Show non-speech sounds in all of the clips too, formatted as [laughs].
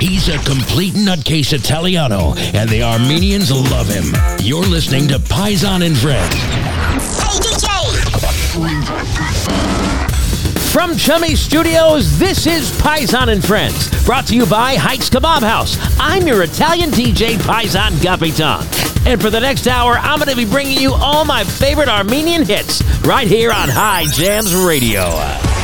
He's a complete nutcase Italiano, and the Armenians love him. You're listening to Paisan and Friends. Hey, DJ! From Chummy Studios, this is Paisan and Friends, brought to you by Heights Kebab House. I'm your Italian DJ, Paisan Gapitan. And for the next hour, I'm going to be bringing you all my favorite Armenian hits right here on High Jams Radio.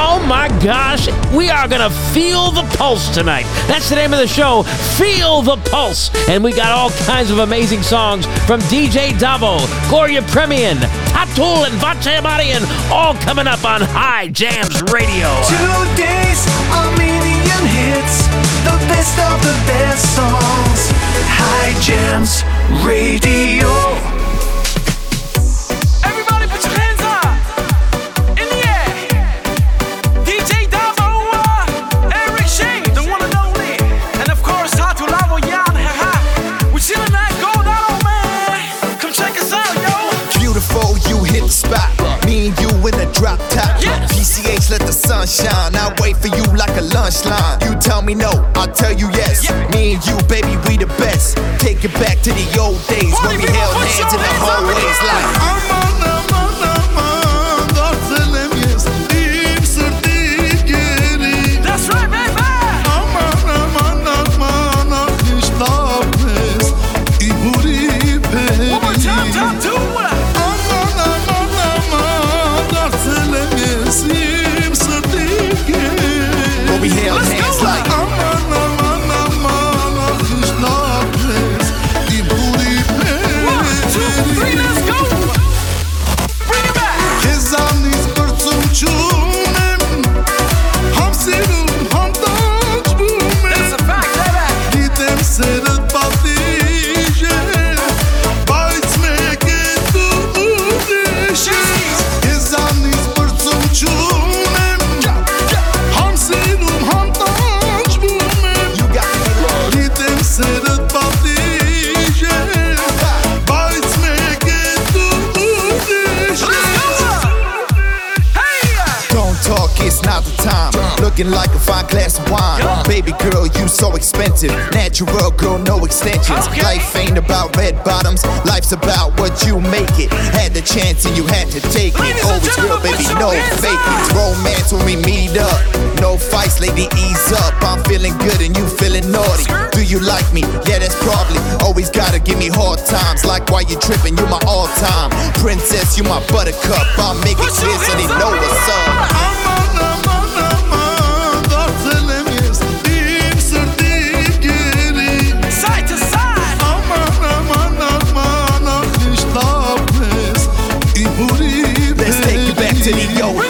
Oh my gosh, we are going to feel the pulse tonight. That's the name of the show, Feel the Pulse. And we got all kinds of amazing songs from DJ Davo, Gloria Premian, Tatul, and Vache Marian, all coming up on High Jams Radio. Two days, Today's Armenian hits, the best of the best songs. High Jams Radio. Let the sun shine. I wait for you like a lunch line. You tell me no, I'll tell you yes. Yeah. Me and you, baby, we the best. Take it back to the old days Party when we held hands in the hands up in the hallways like. Looking like a fine glass of wine. Baby girl, you so expensive. Natural girl, no extensions. Okay. Life ain't about red bottoms. Life's about what you make it. Had the chance and you had to take it. Ladies Oh, real, baby, no fake it. Romance when we meet up. No fights, lady, ease up. I'm feeling good and you feeling naughty. Do you like me? Yeah, that's probably. Always gotta give me hard times. Like why you tripping, you my all time. Princess, you my buttercup. I'll make it clear so they know what's up. Take it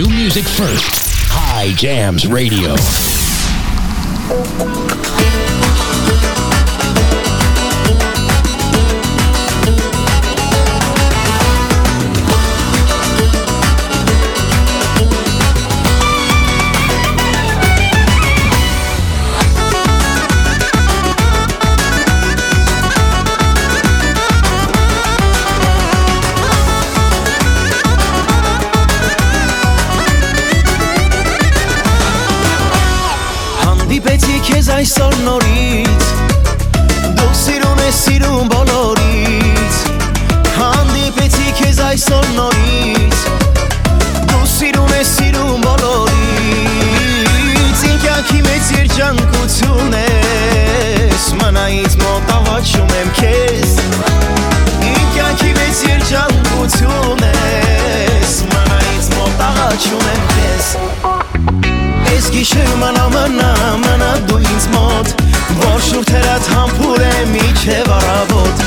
new music first. High Jams Radio. այսօր նորից Դու սիրուն ես սիրուն բոլորից Հանդիպեցի քեզ այսօր նորից Դու սիրուն ես սիրուն բոլորից Իմ կյանքի մեծ երջանկություն ես Մնայից մոտ ավաչում եմ քեզ Իմ կյանքի մեծ երջանկություն ես Մնայից մոտ աղաչում եմ քեզ ամնա մնա դու ինձ մոտ որ շուրթերդ համբուր է միչև առավոտ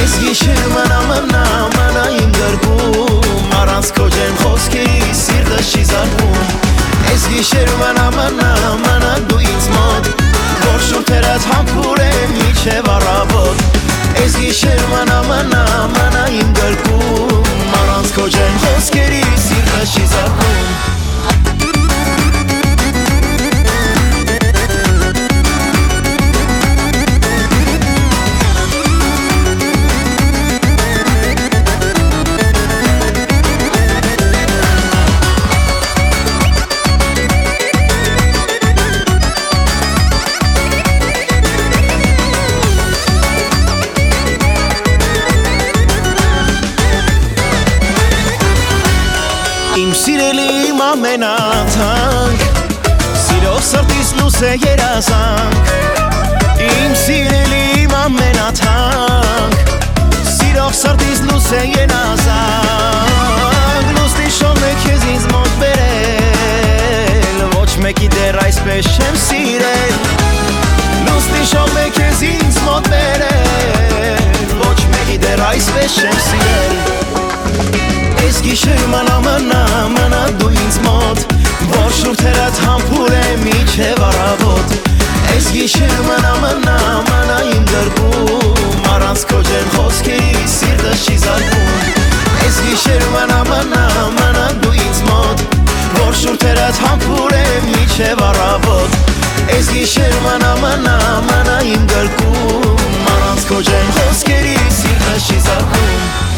Այս գիշեր մնա մնա մնա իմ գրկում առանց քո ջերմ խոսքերի սիրտը չի զարվում Այս գիշեր մնա մնա մնա դու ինձ մոտ որ շուրթերդ համբուր է միչև առավոտ Այս գիշեր մնա մնա մնա իմ գրկում առանց քո ջերմ խոսքերի սիրտը չի զարվում սրտիս լուս է երազանք Իմ սիրելի իմ ամենաթանկ Սիրով սրտիս լուս է երազանք Լուսնի շողն է քեզ ինձ մոտ բերել Ոչ մեկի դեր այսպես չեմ սիրել Լուսնի շողն է քեզ ինձ մոտ բերել Ոչ մեկի դեր այսպես չեմ սիրել Այս գիշեր մնա մնա մնա դու ինձ մոտ Որ շուրթերդ համբուր է միչև առավոտ Այս գիշեր մնա մնա մնա իմ գրկում Առանց քո ջերմ խոսքերի սիրտը չի զարվում Այս գիշեր մնա մնա մնա դու ինձ մոտ Որ շուրթերդ համբուր է միչև առավոտ Այս գիշեր մնա մնա մնա իմ գրկում Առանց քո ջերմ խոսքերի սիրտը չի զարվում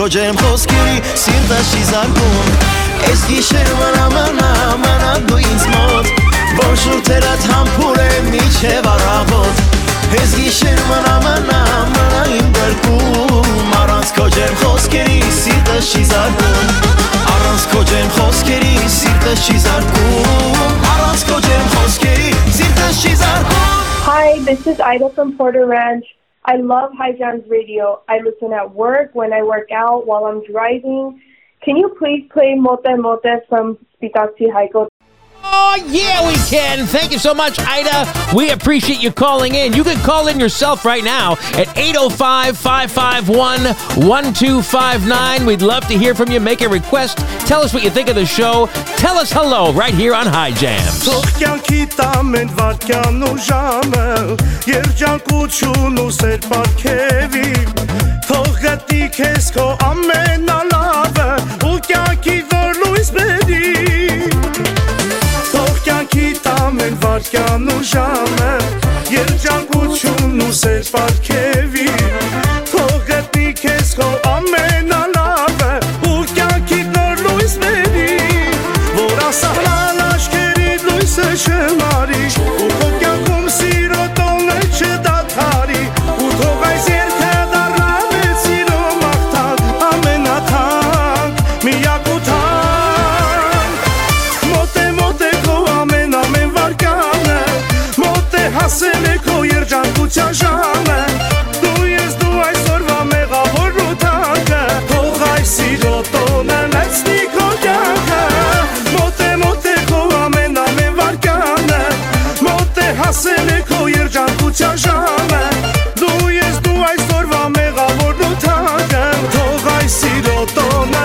քո ջերմ խոսքերի սիրտը չի զարկում Այս գիշեր մնա մնա մնա դու ինձ մոտ Որ շուրթերդ համբուր է միչև առավոտ Այս գիշեր մնա մնա մնա իմ գրկում Առանց քո ջերմ խոսքերի սիրտը չի զարկում Առանց քո ջերմ խոսքերի սիրտը չի զարկում Առանց քո ջերմ խոսքերի սիրտը չի զարկում Hi, this is Ida from Porter Ranch. I love High Jams Radio. I listen at work, when I work out, while I'm driving. Can you please play Mote Mote from Spitakci Hayko? Oh, yeah, we can. Thank you so much, Ida. We appreciate you calling in. You can call in yourself right now at 805 551 1259. We'd love to hear from you. Make a request. Tell us what you think of the show. Tell us hello right here on High Jams. Թող կյանքի տամեն վարկյան ու ժամը Երջանկություն ու սեր պարգևի Թող գտի քեզ քո ամենալավը ու կյանքի որ լույս բերի Թող Կյանքի տամեն վարկյան ու ժամը Երջանկություն ու սեր պարգևի Թող գտի քեզ քո ամենալավը Հաղթության ժամը Դու ես դու այսօրվա մեղավոր ու թանքը Թող այս սիրո տոնը լեցնի քո կյանքը Մոտ է մոտ է քո ամեն ամեն վարկանը Մոտ է հասել է քո երջանկության ժամը Դու ես դու այսօրվա մեղավոր ու թանքը Թող այս սիրո տոնը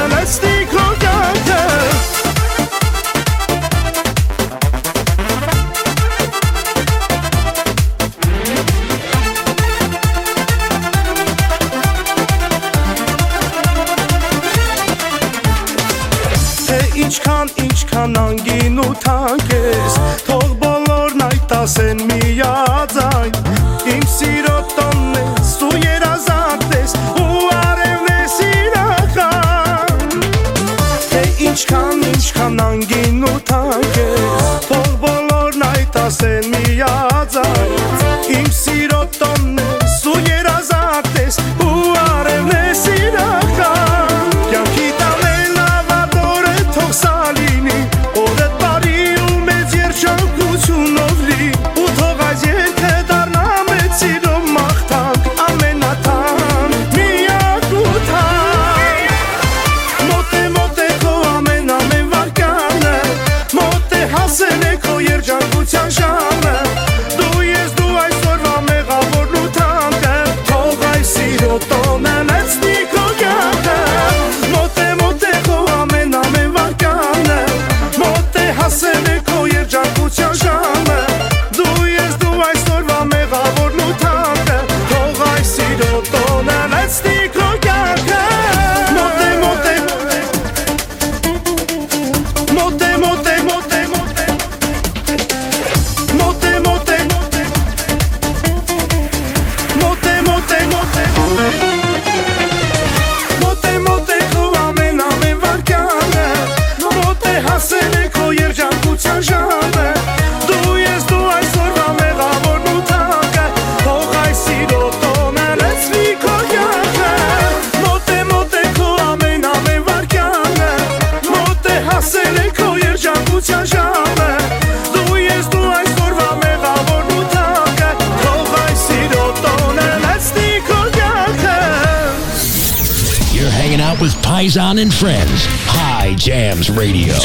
Faison and Friends, High Jams Radio.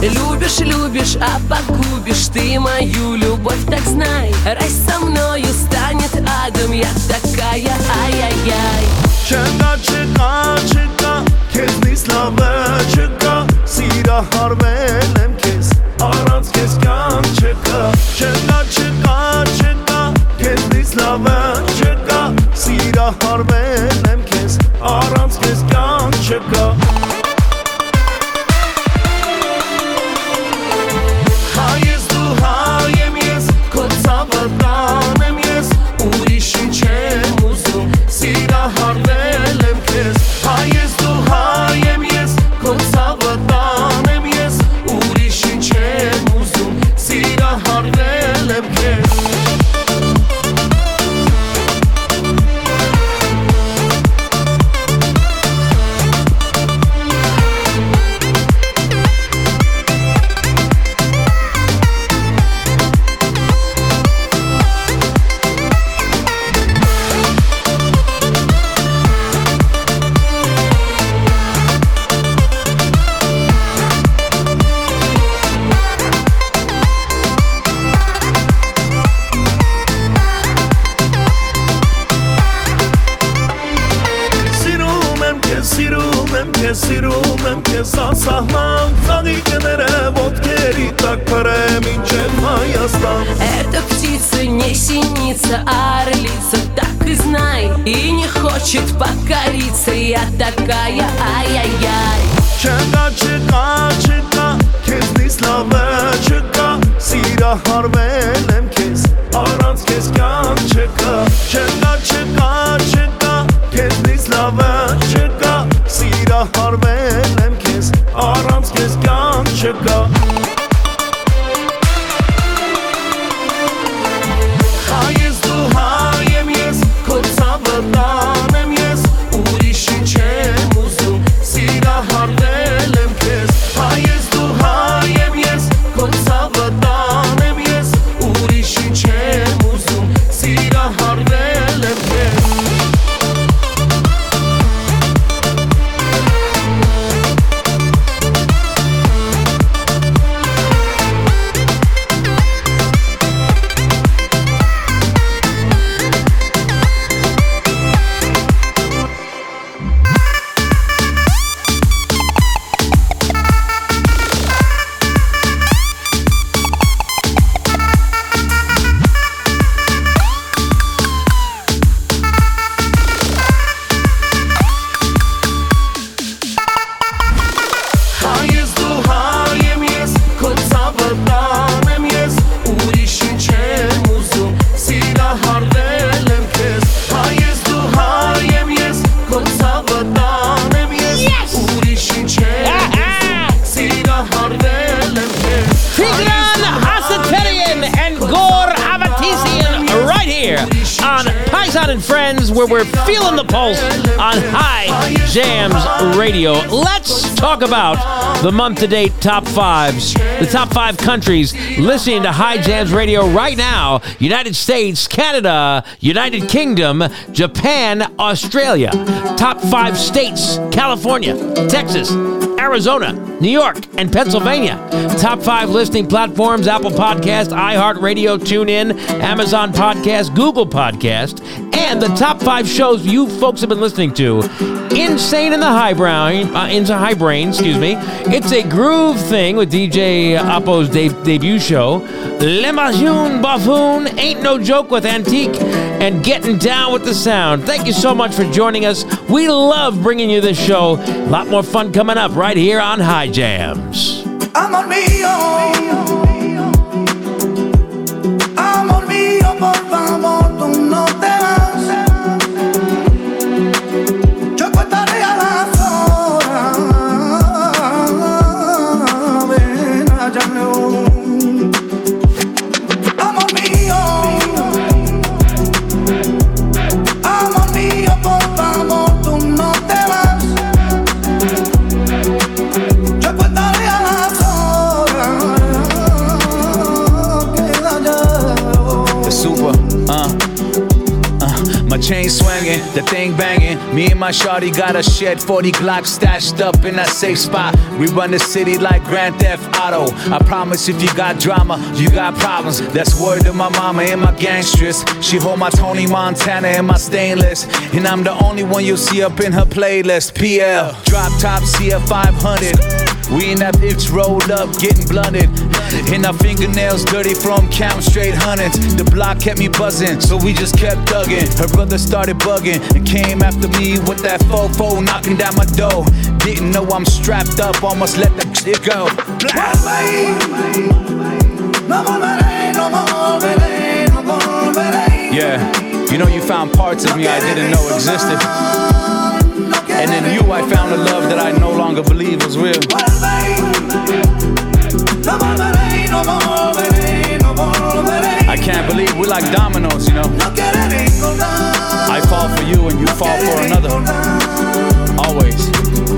Любишь, любишь, а погубишь ты мою любовь, так знай Раз со мною станет адом, я так այ այ այ այ Չկա չկա չկա քեզնից լավը չկա սիրա հարվել եմ քեզ առանց քեզ կան չկա Չկա չկա չկա քեզնից լավը չկա սիրա հարվել եմ քեզ առանց քեզ կան չկա синица, орлица Так и знай, и не хочет покориться Я такая, ай-яй-яй. Չկա, չկա, չկա, քեզնից լավ չկա Սիրա հարվել եմ քեզ, առանց քեզ կյան չկա Չկա, չկա, չկա, քեզնից լավ չկա Սիրա հարվել եմ քեզ, առանց քեզ կյան չկա talk about the month to date top fives, the top five countries listening to High Jams Radio right now United States, Canada, United Kingdom, Japan, Australia. Top five states California, Texas, Arizona, New York, and Pennsylvania. Top five listening platforms Apple Podcast, iHeartRadio, TuneIn, Amazon Podcast, Google Podcast, and the top five shows you folks have been listening to. Insane in the High Brain, uh, High Brain, excuse me. It's a groove thing with DJ Appo's de- debut show. L'Imagine Buffoon, Ain't No Joke with Antique, and Getting Down with the Sound. Thank you so much for joining us. We love bringing you this show. A lot more fun coming up right here on High Jams. Amor mío, amor mío, por favor, tú no the thing banging. Me and my shawty got a shed 40 Glock stashed up in that safe spot. We run the city like Grand Theft Auto. I promise if you got drama, you got problems. That's word to my mama and my gangstress. She hold my Tony Montana and my stainless. And I'm the only one you'll see up in her playlist. PL, drop top CF 500. We in that bitch rolled up, getting blunted. And our fingernails dirty from count straight hundreds. The block kept me buzzing, so we just kept thugging. Her brother started bugging and came after me with that fofo knocking down my door. Didn't know I'm strapped up, almost let the shit go. Yeah, you know you found parts of me I didn't know existed. And in you I found a love that I no longer believe was real. I can't believe we're like dominoes, you know. I fall for you and you fall for another. Always.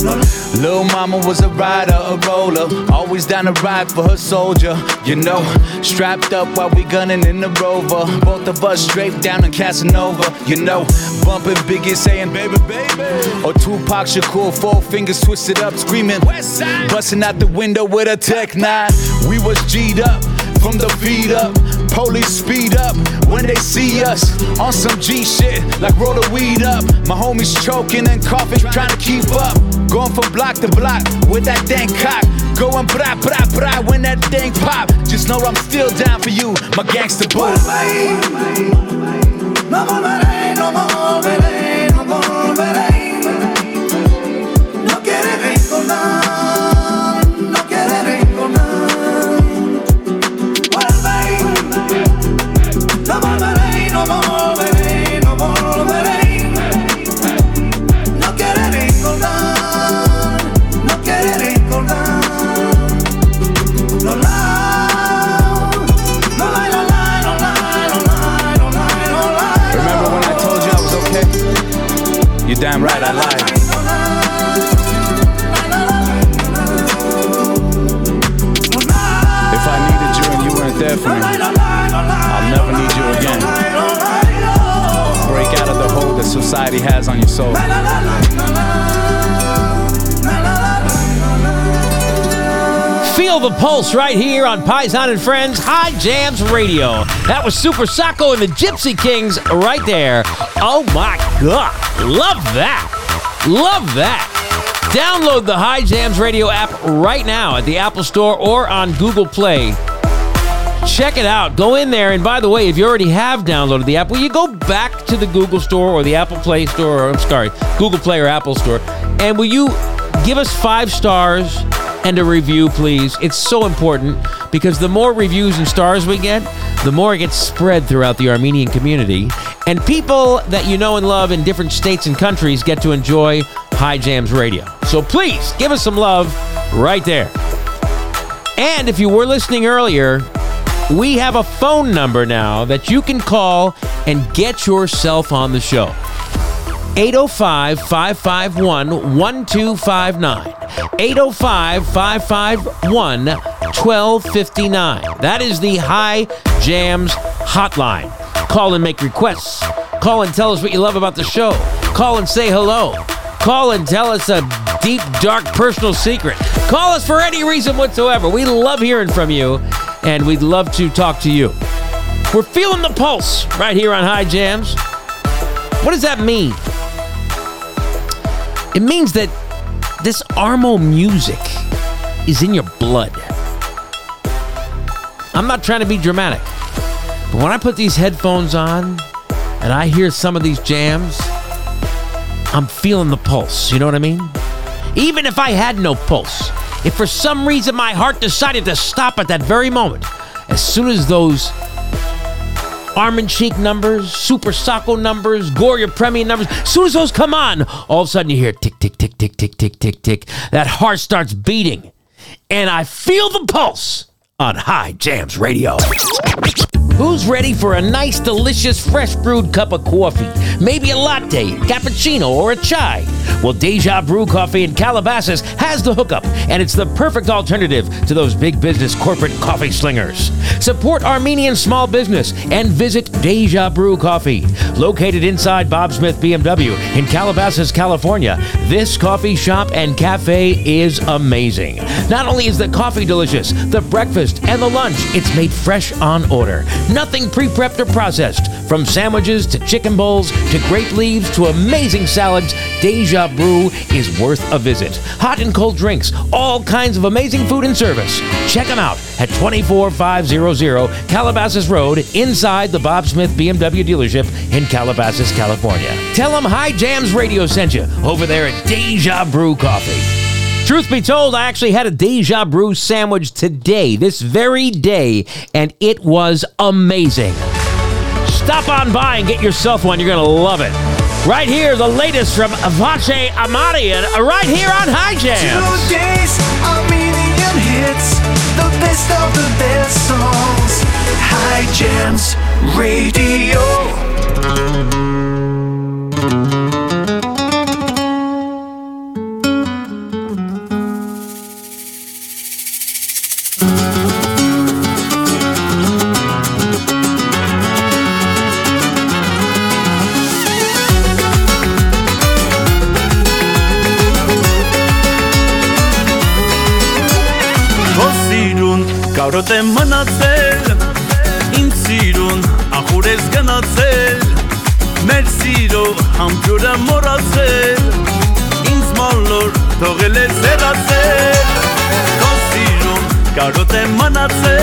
Lil' mama was a rider, a roller, always down to ride for her soldier. You know, strapped up while we gunning in the rover. Both of us straight down in Casanova. You know, bumping Biggie saying baby, baby. Or Tupac Shakur, four fingers twisted up, screaming Busting out the window with a Tech 9. We was G'd up from the feet up. Police speed up when they see us on some G shit, like roll the weed up. My homies choking and coughing, trying to keep up. Going from block to block with that dang cock. Going bra bra bra when that thing pop. Just know I'm still down for you, my gangster boy. No no no. No I lied. If I needed you and you weren't there for me, I'll never need you again. Break out of the hold that society has on your soul. Feel the pulse right here on Paisan and Friends High Jams Radio. That was Super Sako and the Gypsy Kings right there. Oh my God. Love that. Love that. Download the High Jams Radio app right now at the Apple Store or on Google Play. Check it out. Go in there. And by the way, if you already have downloaded the app, will you go back to the Google Store or the Apple Play Store, or I'm sorry, Google Play or Apple Store, and will you give us five stars and a review, please? It's so important because the more reviews and stars we get, the more it gets spread throughout the Armenian community. And people that you know and love in different states and countries get to enjoy High Jams Radio. So please give us some love right there. And if you were listening earlier, we have a phone number now that you can call and get yourself on the show. 805 551 1259. 805 551 1259. That is the High Jams hotline. Call and make requests. Call and tell us what you love about the show. Call and say hello. Call and tell us a deep, dark personal secret. Call us for any reason whatsoever. We love hearing from you, and we'd love to talk to you. We're feeling the pulse right here on High Jams. What does that mean? It means that this Armo music is in your blood. I'm not trying to be dramatic, but when I put these headphones on and I hear some of these jams, I'm feeling the pulse. You know what I mean? Even if I had no pulse, if for some reason my heart decided to stop at that very moment, as soon as those Armenchik numbers, Super Sako numbers, Gloria Premian numbers. As soon as those come on, all of a sudden you hear tick, tick, tick, tick, tick, tick, tick, tick. That heart starts beating. And I feel the pulse on High Jams Radio. Who's ready for a nice, delicious, fresh brewed cup of coffee? Maybe a latte, cappuccino, or a chai? Well, Deja Brew Coffee in Calabasas has the hookup, and it's the perfect alternative to those big business corporate coffee slingers. Support Armenian small business and visit Deja Brew Coffee. Located inside Bob Smith BMW in Calabasas, California, this coffee shop and cafe is amazing. Not only is the coffee delicious, the breakfast and the lunch, it's made fresh on order. Nothing pre prepped or processed. From sandwiches to chicken bowls to grape leaves to amazing salads, Deja Brew is worth a visit. Hot and cold drinks, all kinds of amazing food and service. Check them out at 24500 Calabasas Road inside the Bob Smith BMW dealership in Calabasas, California. Tell them High Jams Radio sent you over there at Deja Brew Coffee. Truth be told, I actually had a Deja Brew sandwich today, this very day, and it was amazing. Stop on by and get yourself one. You're going to love it. Right here, the latest from Avache Amarian, right here on High Jams. Two days, Armenian hits, the best of the best songs. High Jams Radio. Կարոտ եմ մնացել Ինձ սիրուն ախուր ես գնացել Մեր սիրո համբյուրը մորացել Ինձ մոլոր թողել ես հեռացել Քո սիրուն կարոտ եմ մնացել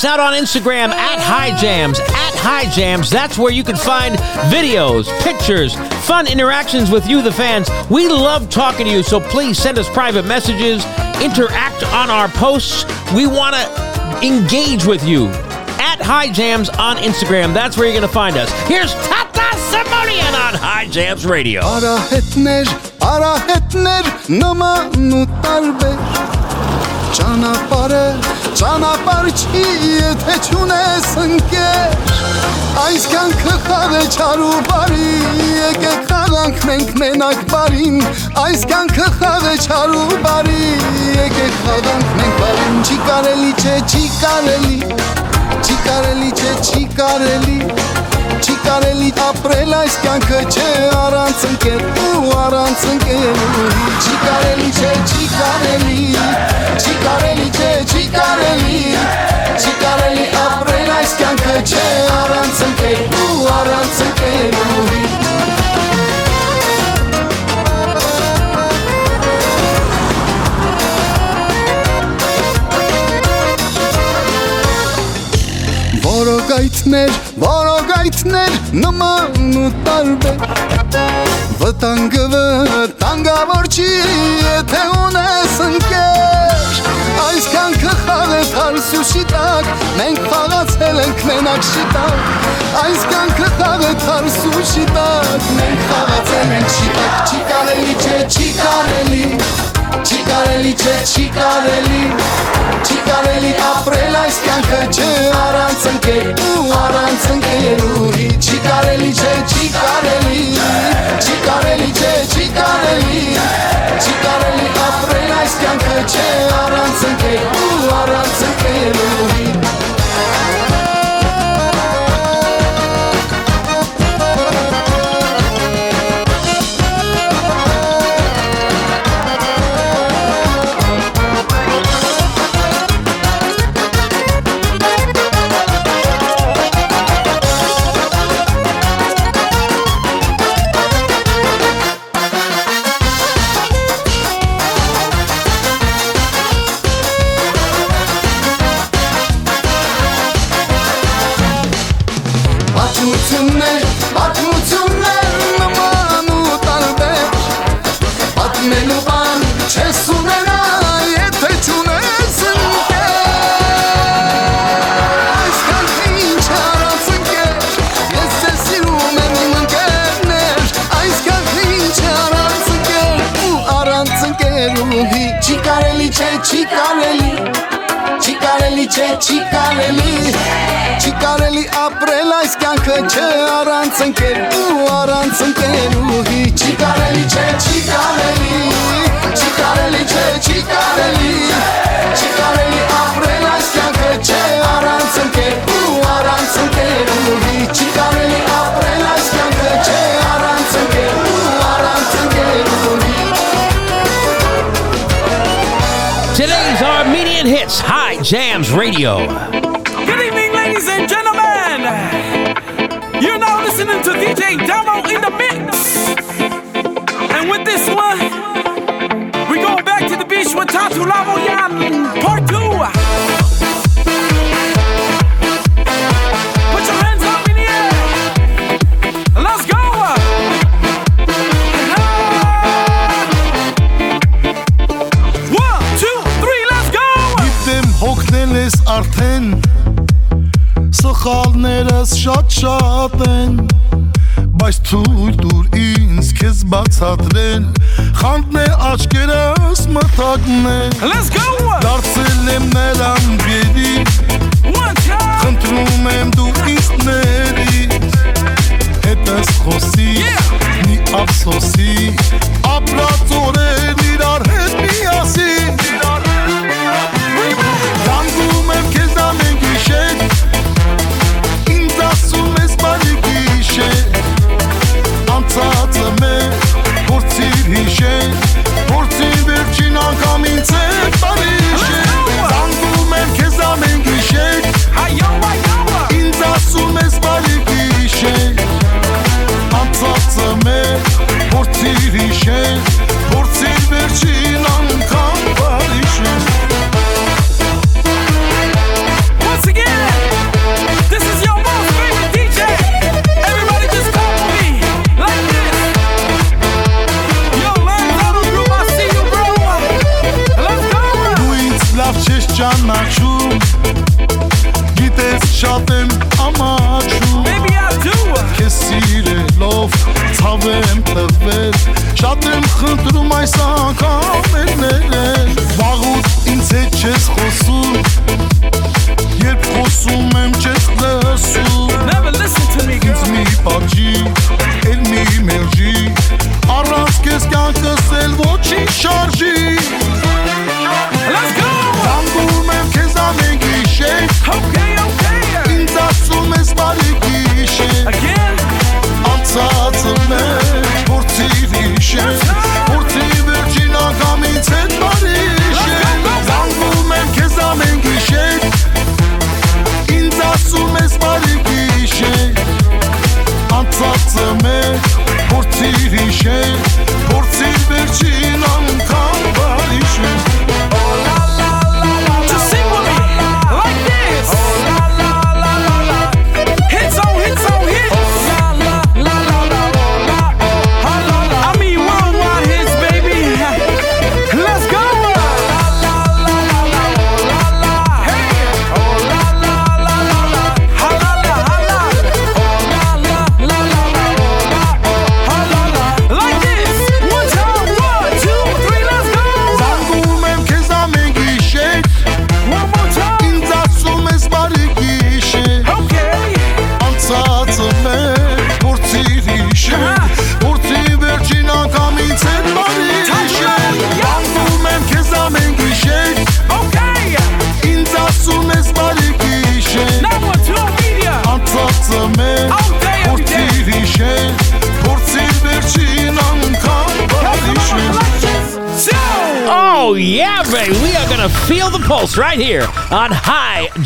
us out on Instagram at High Jams. At High Jams. That's where you can find videos, pictures, fun interactions with you, the fans. We love talking to you, so please send us private messages, interact on our posts. We want to engage with you. At High Jams on Instagram. That's where you're going to find us. Here's Tata Simonian on High Jams Radio. ճանապարհ չի եթե չունես ընկեր այս կյանքը խավե չար ու բարի եկեք խաղանք մենք մենակ բարին այս կյանքը խավե չար ու բարի եկեք խաղանք մենք բարին չի կարելի չէ չի կարելի չի կարելի չէ չի կարելի, չի կարելի Չի կարելի ապրել այս կյանքը չէ առանց ընկեր ու առանց ընկերուի Չի կարելի չէ, չի կարելի, չի կարելի չէ, չի կարելի Չի կարելի ապրել այս կյանքը չէ առանց ընկեր ու առանց ընկերուի Որոգայթներ, որ նման ու տարբեր Վտանգը վտանգավոր չի, եթե ունես ընկեր Այս կյանքը խաղը թարսու շիտակ, մենք խաղացել ենք մենակ շիտակ Այս կյանքը խաղը թարսու շիտակ, մենք խաղացել ենք շիտակ Չի կարելի չէ, չի կարելի Չի կարելի չէ, չի կարելի Չի կարելի ապրել այս կյանքը չէ առանց ընկեր ու առանց ընկերուհի Չի կարելի չէ, չի կարելի Չի կարելի չէ, չի կարելի Չի կարելի ապրել այս կյանքը չէ առանց ընկեր ու առանց ընկերուհի չէ, չի կարելի Չի կարելի ապրել այս կյանքը չէ առանց ընկեր ու առանց ընկերուհի Չի կարելի չէ, չի կարելի Չի կարելի չէ, չի կարելի Չի կարելի ապրել այս կյանքը չէ առանց ընկեր ու առանց ընկերուհի Չի կարելի ապրել այս կյանքը չէ Armenian Hits High Jams Radio. Good evening, ladies and gentlemen. You're now listening to DJ Damo Բայց թույլ տուր ինձ քեզ բացատրել Խանդն է աչքերս մտակնել Let's go Դարձել եմ նրան գերի Խնդրում եմ դու ինձ ներիր Հետս խոսի Մի ափսոսի Ապրած օրեր սիրելով ցավ եմ տվել Շատ եմ խնդրում այս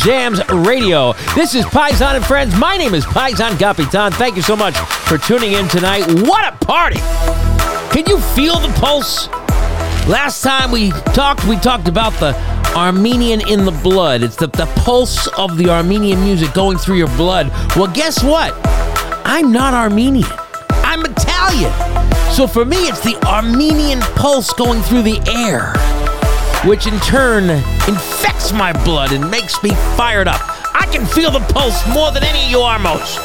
Jams Radio. This is Paisan and Friends. My name is Paisan Capitan. Thank you so much for tuning in tonight. What a party! Can you feel the pulse? Last time we talked, we talked about the Armenian in the blood. It's the, the pulse of the Armenian music going through your blood. Well, guess what? I'm not Armenian. I'm Italian. So for me, it's the Armenian pulse going through the air, which in turn infects my blood and makes me fired up. I can feel the pulse more than any of you Armos.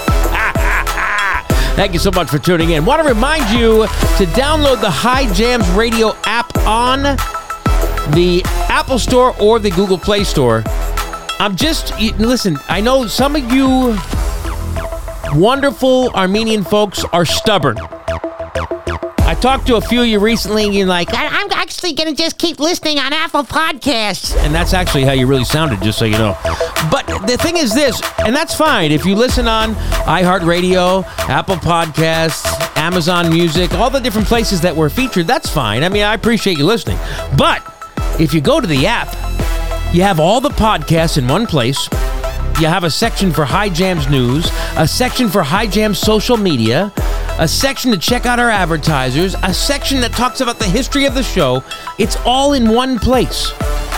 [laughs] Thank you so much for tuning in. Want to remind you to download the High Jams Radio app on the Apple Store or the Google Play Store. I'm just listen. I know some of you wonderful Armenian folks are stubborn. Talked to a few of you recently, and you're like, "I- I'm actually going to just keep listening on Apple Podcasts. And that's actually how you really sounded, just so you know. But the thing is this, and that's fine. If you listen on iHeartRadio, Apple Podcasts, Amazon Music, all the different places that were featured, that's fine. I mean, I appreciate you listening. But if you go to the app, you have all the podcasts in one place. You have a section for High Jams News, a section for High Jams social media, a section to check out our advertisers, a section that talks about the history of the show. It's all in one place.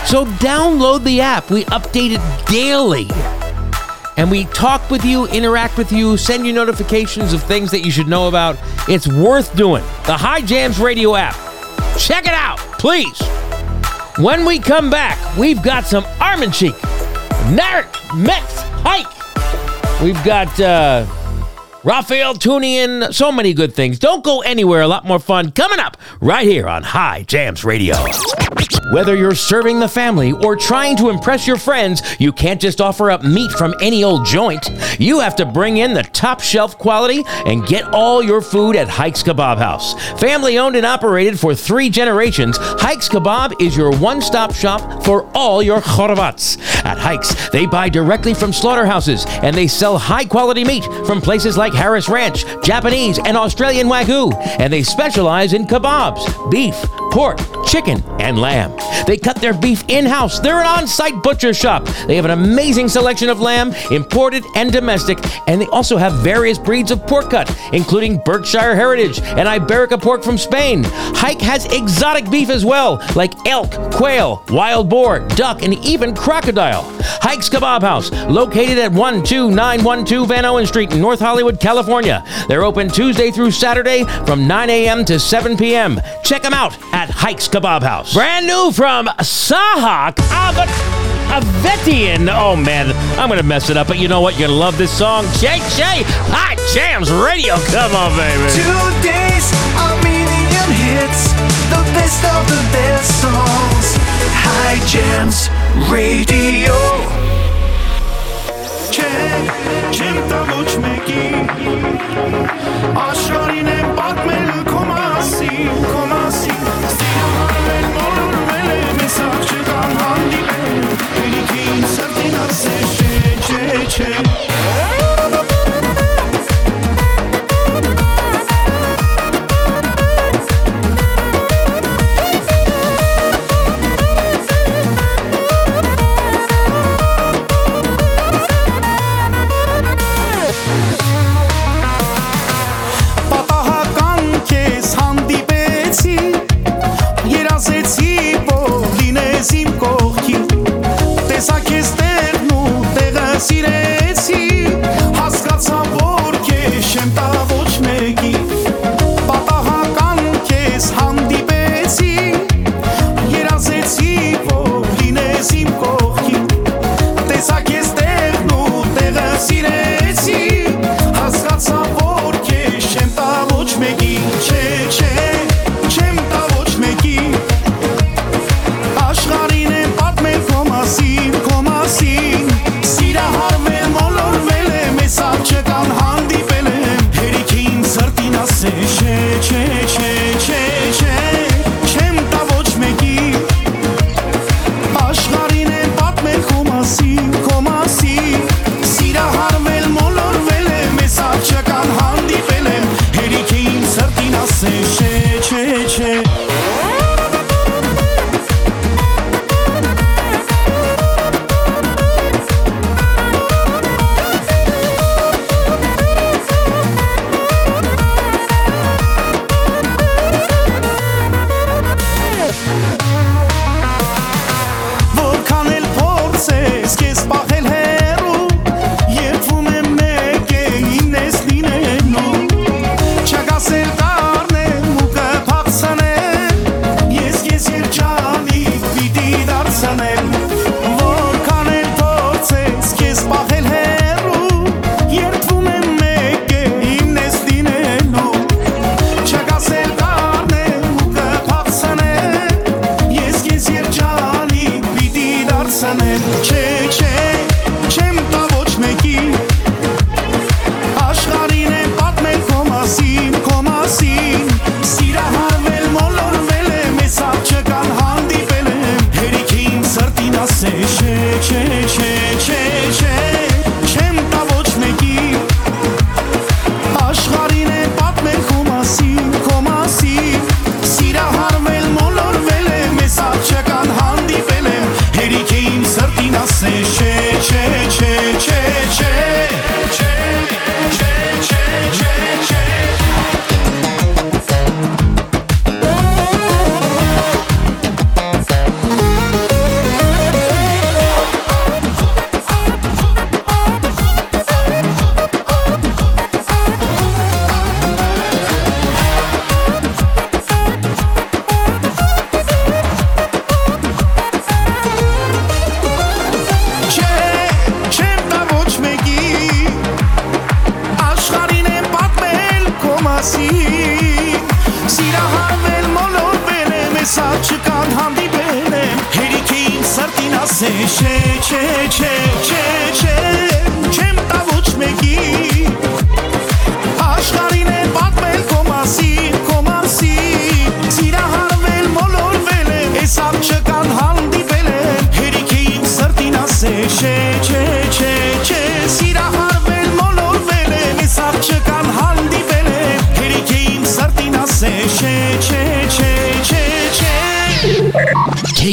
So download the app. We update it daily. And we talk with you, interact with you, send you notifications of things that you should know about. It's worth doing. The High Jams Radio app. Check it out, please. When we come back, we've got some Armenchik, Narek, Metz, Hike. We've got uh, Raphael Tunian, so many good things. Don't go anywhere, a lot more fun coming up right here on High Jams Radio. Whether you're serving the family or trying to impress your friends, you can't just offer up meat from any old joint. You have to bring in the top shelf quality and get all your food at Hikes Kebab House. Family owned and operated for three generations, Hikes Kebab is your one stop shop for all your khorovats. At Hikes, they buy directly from slaughterhouses and they sell high quality meat from places like Harris Ranch, Japanese, and Australian Wagyu. And they specialize in kebabs, beef, pork, chicken, and lamb. They cut their beef in house. They're an on site butcher shop. They have an amazing selection of lamb, imported and domestic, and they also have various breeds of pork cut, including Berkshire Heritage and Iberica pork from Spain. Hike has exotic beef as well, like elk, quail, wild boar, duck, and even crocodile. Hike's Kebab House, located at 12912 Vanowen Street in North Hollywood, California. They're open Tuesday through Saturday from 9 a.m. to 7 p.m. Check them out at Hike's Kebab House. Brand new from Sahak Avat. Avetian. Oh man, I'm gonna mess it up, but you know what? You're gonna love this song. Jay Jay, Hot Jams Radio. Come on, baby. Two days, a million hits, the best of the best songs. High Jams Radio. ჩემ და მოჩმეკი აშორინე პაკმელ კომასი კომასი sesi şey, çiçeği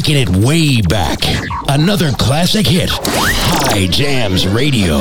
Taking it way back. Another classic hit. High Jams Radio.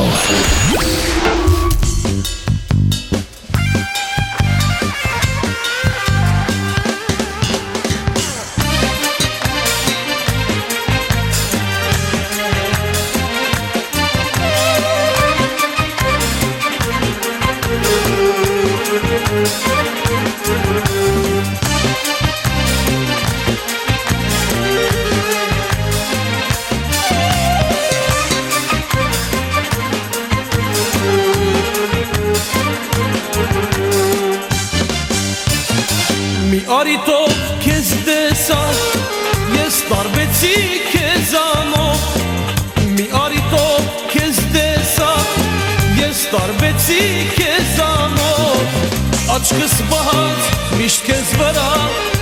Քեզ վրա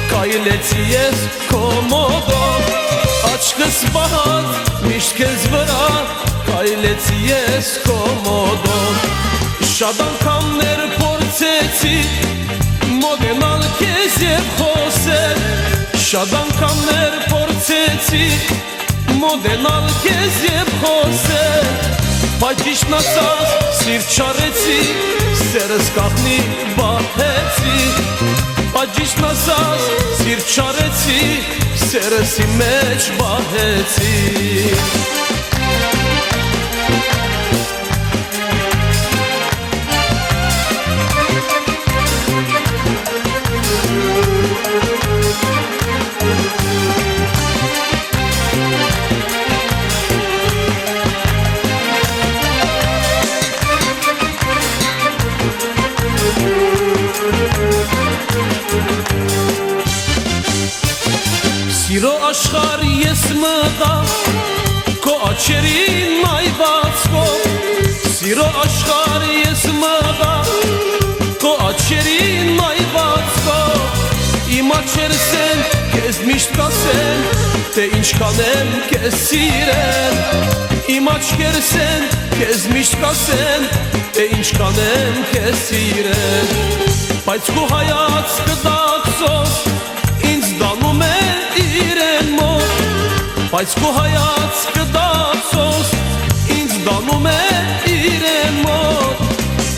Կայլեցի ես քո մոտով Աչքս բաց միշտ քեզ վրա Կայլեցի ես քո մոտով Շատ անգամներ փորձեցի մոտենալ քեզ եւ խոսել Շատ անգամներ փորձեցի մոտենալ քեզ եւ խոսել Բայց ճիշտն ասած սիրտ չարեցի սերս կախնի բահեցի Բայց ճիշտն ասած սիրտ չարեցի սերսի մեջ բահեցի Սիրո աշխար ես մտա Քո աչերին մայվածքով Սիրո աշխար ես մտա Քո աչերին մայվածքով Իմ աչերս են քեզ միշտ կասեն Թե ինչքան եմ քեզ սիրել Իմ աչքերս են քեզ միշտ կասեն Թե ինչքան եմ քեզ սիրել Բայց քո հայացքը դակսով Բայց քո հայացքը դասոս ինձ դանում է իրեն մոտ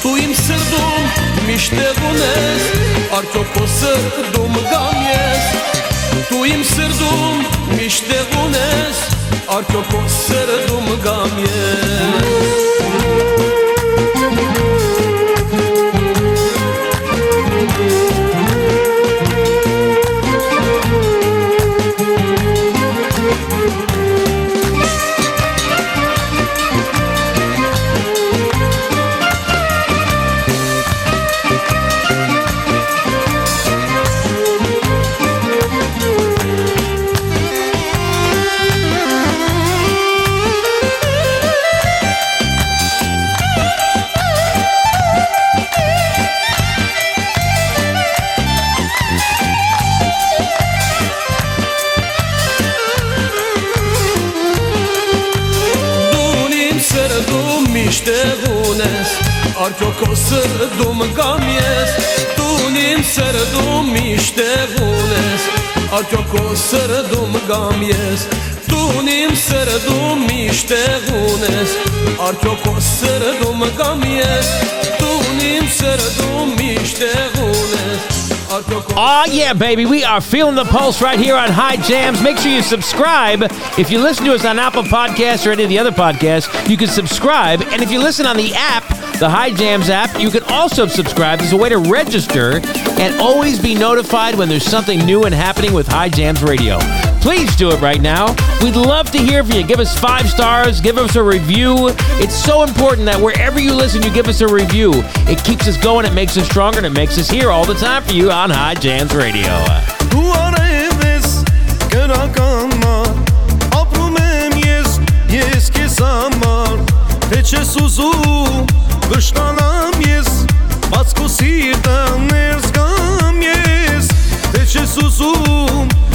Դու իմ սրտում միշտ ունես Արդյոք քո սրտում գամ ես Դու իմ սրտում միշտ ունես Արդյոք քո սրտում գամ ես Kako srdum gam Tunim Tunim Oh, yeah, baby. We are feeling the pulse right here on High Jams. Make sure you subscribe. If you listen to us on Apple Podcasts or any of the other podcasts, you can subscribe. And if you listen on the app, the High Jams app, you can also subscribe. There's a way to register and always be notified when there's something new and happening with High Jams Radio. Please do it right now. We'd love to hear from you. Give us five stars, give us a review. It's so important that wherever you listen, you give us a review. It keeps us going, it makes us stronger, and it makes us here all the time for you on High Jams Radio. omuzum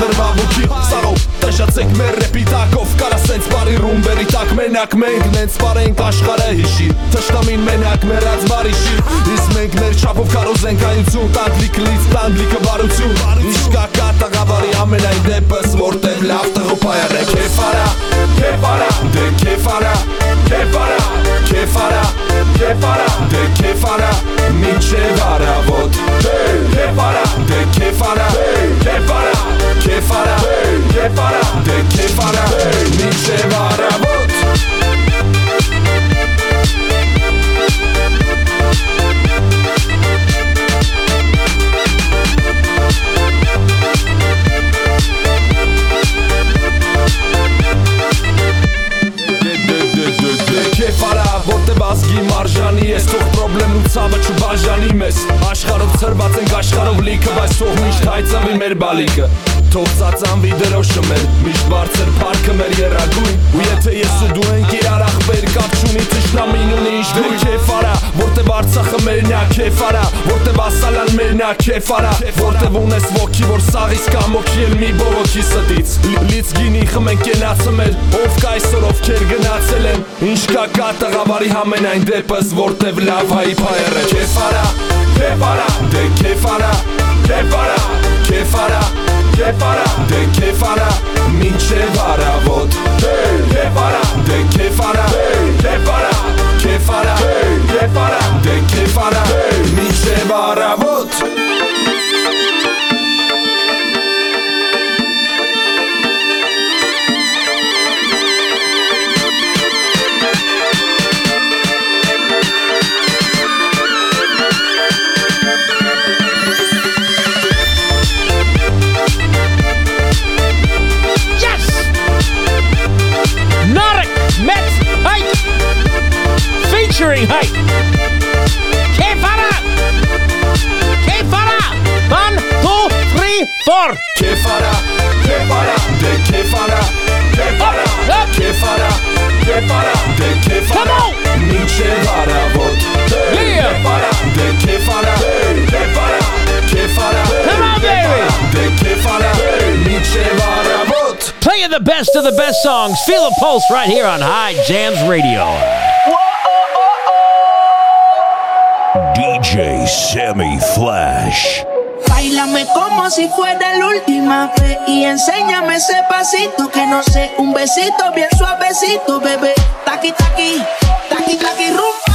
նրբավուքի Սարով տեշացեք մեր ռեպի տակով Կարա սենց բարի ռումբերի տակ մենակ մենք Նենց պարենք աշխարը հիշի Թշնամին մենակ մերած բարի շիր Իսկ մենք մեր չապով կարոզենք այնություն Տանդլիկ լից տանդլիկը բարություն Իշկա կա տաղավարի ամենայն դեպս Որտև լավ տղոպայար է Քեֆարա, քեֆարա, դե քեֆարա Ce fara, ce fara, ce fara, De ce farà, mincevară vot Ce fara, de ce fara. ce fara, ce fara. ce fara, De ce farà, mincevară vot ես թող պրոբլեմն ու ցավը չբաժանի մեզ աշխարհով ծրված ենք աշխարհով լիքը բայց ողնիշ հայծավի մեր բալիկը Թող ծածանվի դրոշը մեր Միշտ բարձր պարքը մեր երագույն Ու եթե ես ու դու ենք իրար ախպեր Կապ չունի թշնամին ունի ինչ դու քեֆ արա Որտեվ Արցախը մերնյա քեֆ արա Որտեվ ասալան մերնյա քեֆ արա Որտեվ ունես ոգի որ սաղից կամոքի էլ մի բողոքի ստից Լից գինի խմենք կենացը մեր Ով կա այսօր ովքեր գնացել են Ինչ կա կա տղավարի համենայն դեպս Որտեվ լավ հայի փայերը Քեֆ արա, քեֆ արա, դե քեֆ արա Քեֆ արա, քեֆ արա e fara? De che fara? mince vara vot Hey, e vara De che fara? Hey, e fara? Che vara Hey, e vara De che fara? Hey, mince vara vot Johnny Hype. ¡Qué fará! Fará! One, two, three, four. ¿Qué fará? ¿Qué fará? ¿De qué fará? ¿Qué fará? ¿Qué fará? ¿Qué fará? ¿De qué fará? Nietzsche vara ¿Qué fará? ¿De qué fará? ¿Qué fará? ¿Qué fará? Come on, baby! ¿De qué fará? Nietzsche vara. Play the best of the best songs. Feel the pulse right here on High Jams Radio. Sammy Flash. Bailame como si fuera la última vez y enséñame ese pasito que no sé, un besito bien suavecito, bebé. Taqui taqui, taqui taqui rumba.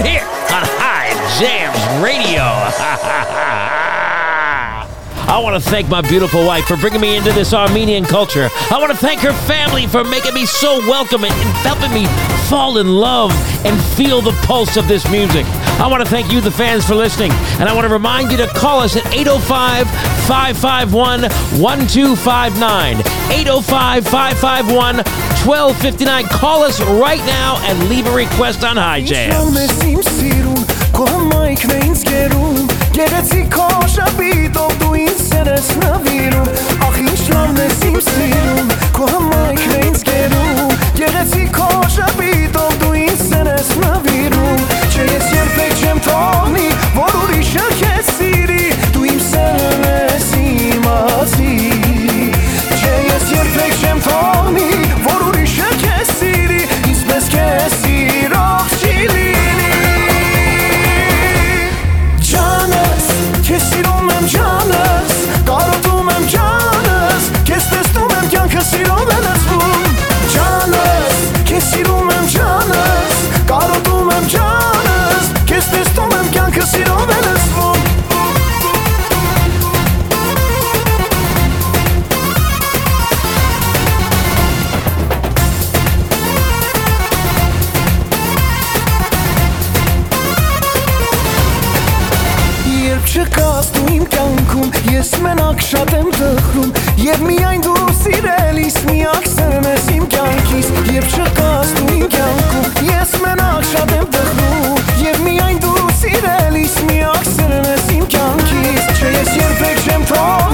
right here on High Jams Radio. [laughs] I want to thank my beautiful wife for bringing me into this Armenian culture. I want to thank her family for making me so welcome and helping me fall in love and feel the pulse of this music. I want to thank you, the fans, for listening. And I want to remind you to call us at 805 551 1259. 805 551 1259. Call us right now and leave a request on High Jam. ես մենակ շատ եմ տխրում Եվ միայն դու սիրելիս միակ սեն ես իմ կյանքիս Եվ չկաս դու իմ կյանքում Ես մենակ շատ եմ տխրում Եվ միայն դու սիրելիս միակ սեն ես իմ կյանքիս Չէ ես երբեք չեմ թող